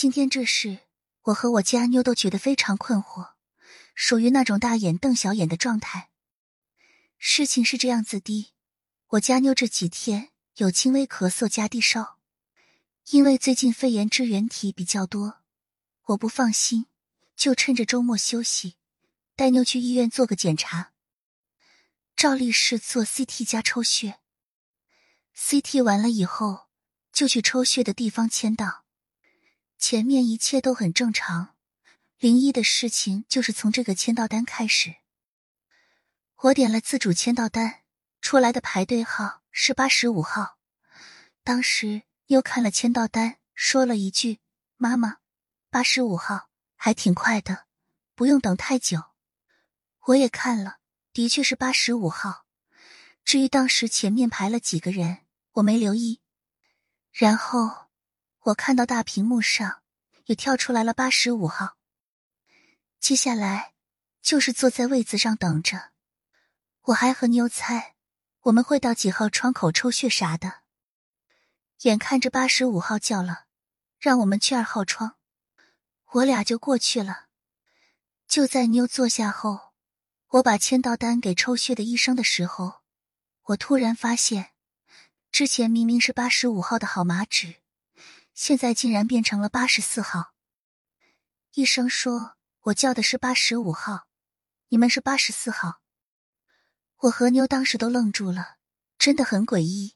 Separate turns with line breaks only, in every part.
今天这事，我和我家妞都觉得非常困惑，属于那种大眼瞪小眼的状态。事情是这样子的，我家妞这几天有轻微咳嗽加低烧，因为最近肺炎支原体比较多，我不放心，就趁着周末休息，带妞去医院做个检查。照例是做 CT 加抽血，CT 完了以后就去抽血的地方签到。前面一切都很正常，灵异的事情就是从这个签到单开始。我点了自主签到单，出来的排队号是八十五号。当时又看了签到单，说了一句：“妈妈，八十五号还挺快的，不用等太久。”我也看了，的确是八十五号。至于当时前面排了几个人，我没留意。然后。我看到大屏幕上也跳出来了八十五号。接下来就是坐在位子上等着。我还和妞猜我们会到几号窗口抽血啥的。眼看着八十五号叫了，让我们去二号窗，我俩就过去了。就在妞坐下后，我把签到单给抽血的医生的时候，我突然发现，之前明明是八十五号的号码纸。现在竟然变成了八十四号。医生说我叫的是八十五号，你们是八十四号。我和妞当时都愣住了，真的很诡异。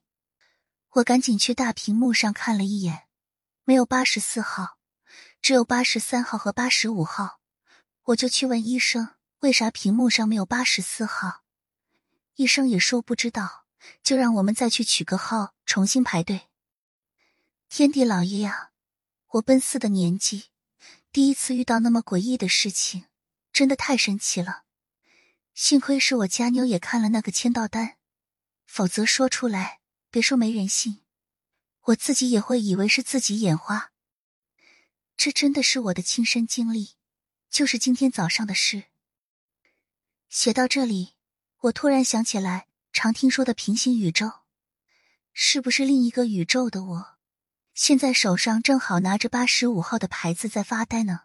我赶紧去大屏幕上看了一眼，没有八十四号，只有八十三号和八十五号。我就去问医生，为啥屏幕上没有八十四号？医生也说不知道，就让我们再去取个号，重新排队。天地老爷呀！我奔四的年纪，第一次遇到那么诡异的事情，真的太神奇了。幸亏是我家妞也看了那个签到单，否则说出来，别说没人信，我自己也会以为是自己眼花。这真的是我的亲身经历，就是今天早上的事。写到这里，我突然想起来常听说的平行宇宙，是不是另一个宇宙的我？现在手上正好拿着八十五号的牌子在发呆呢。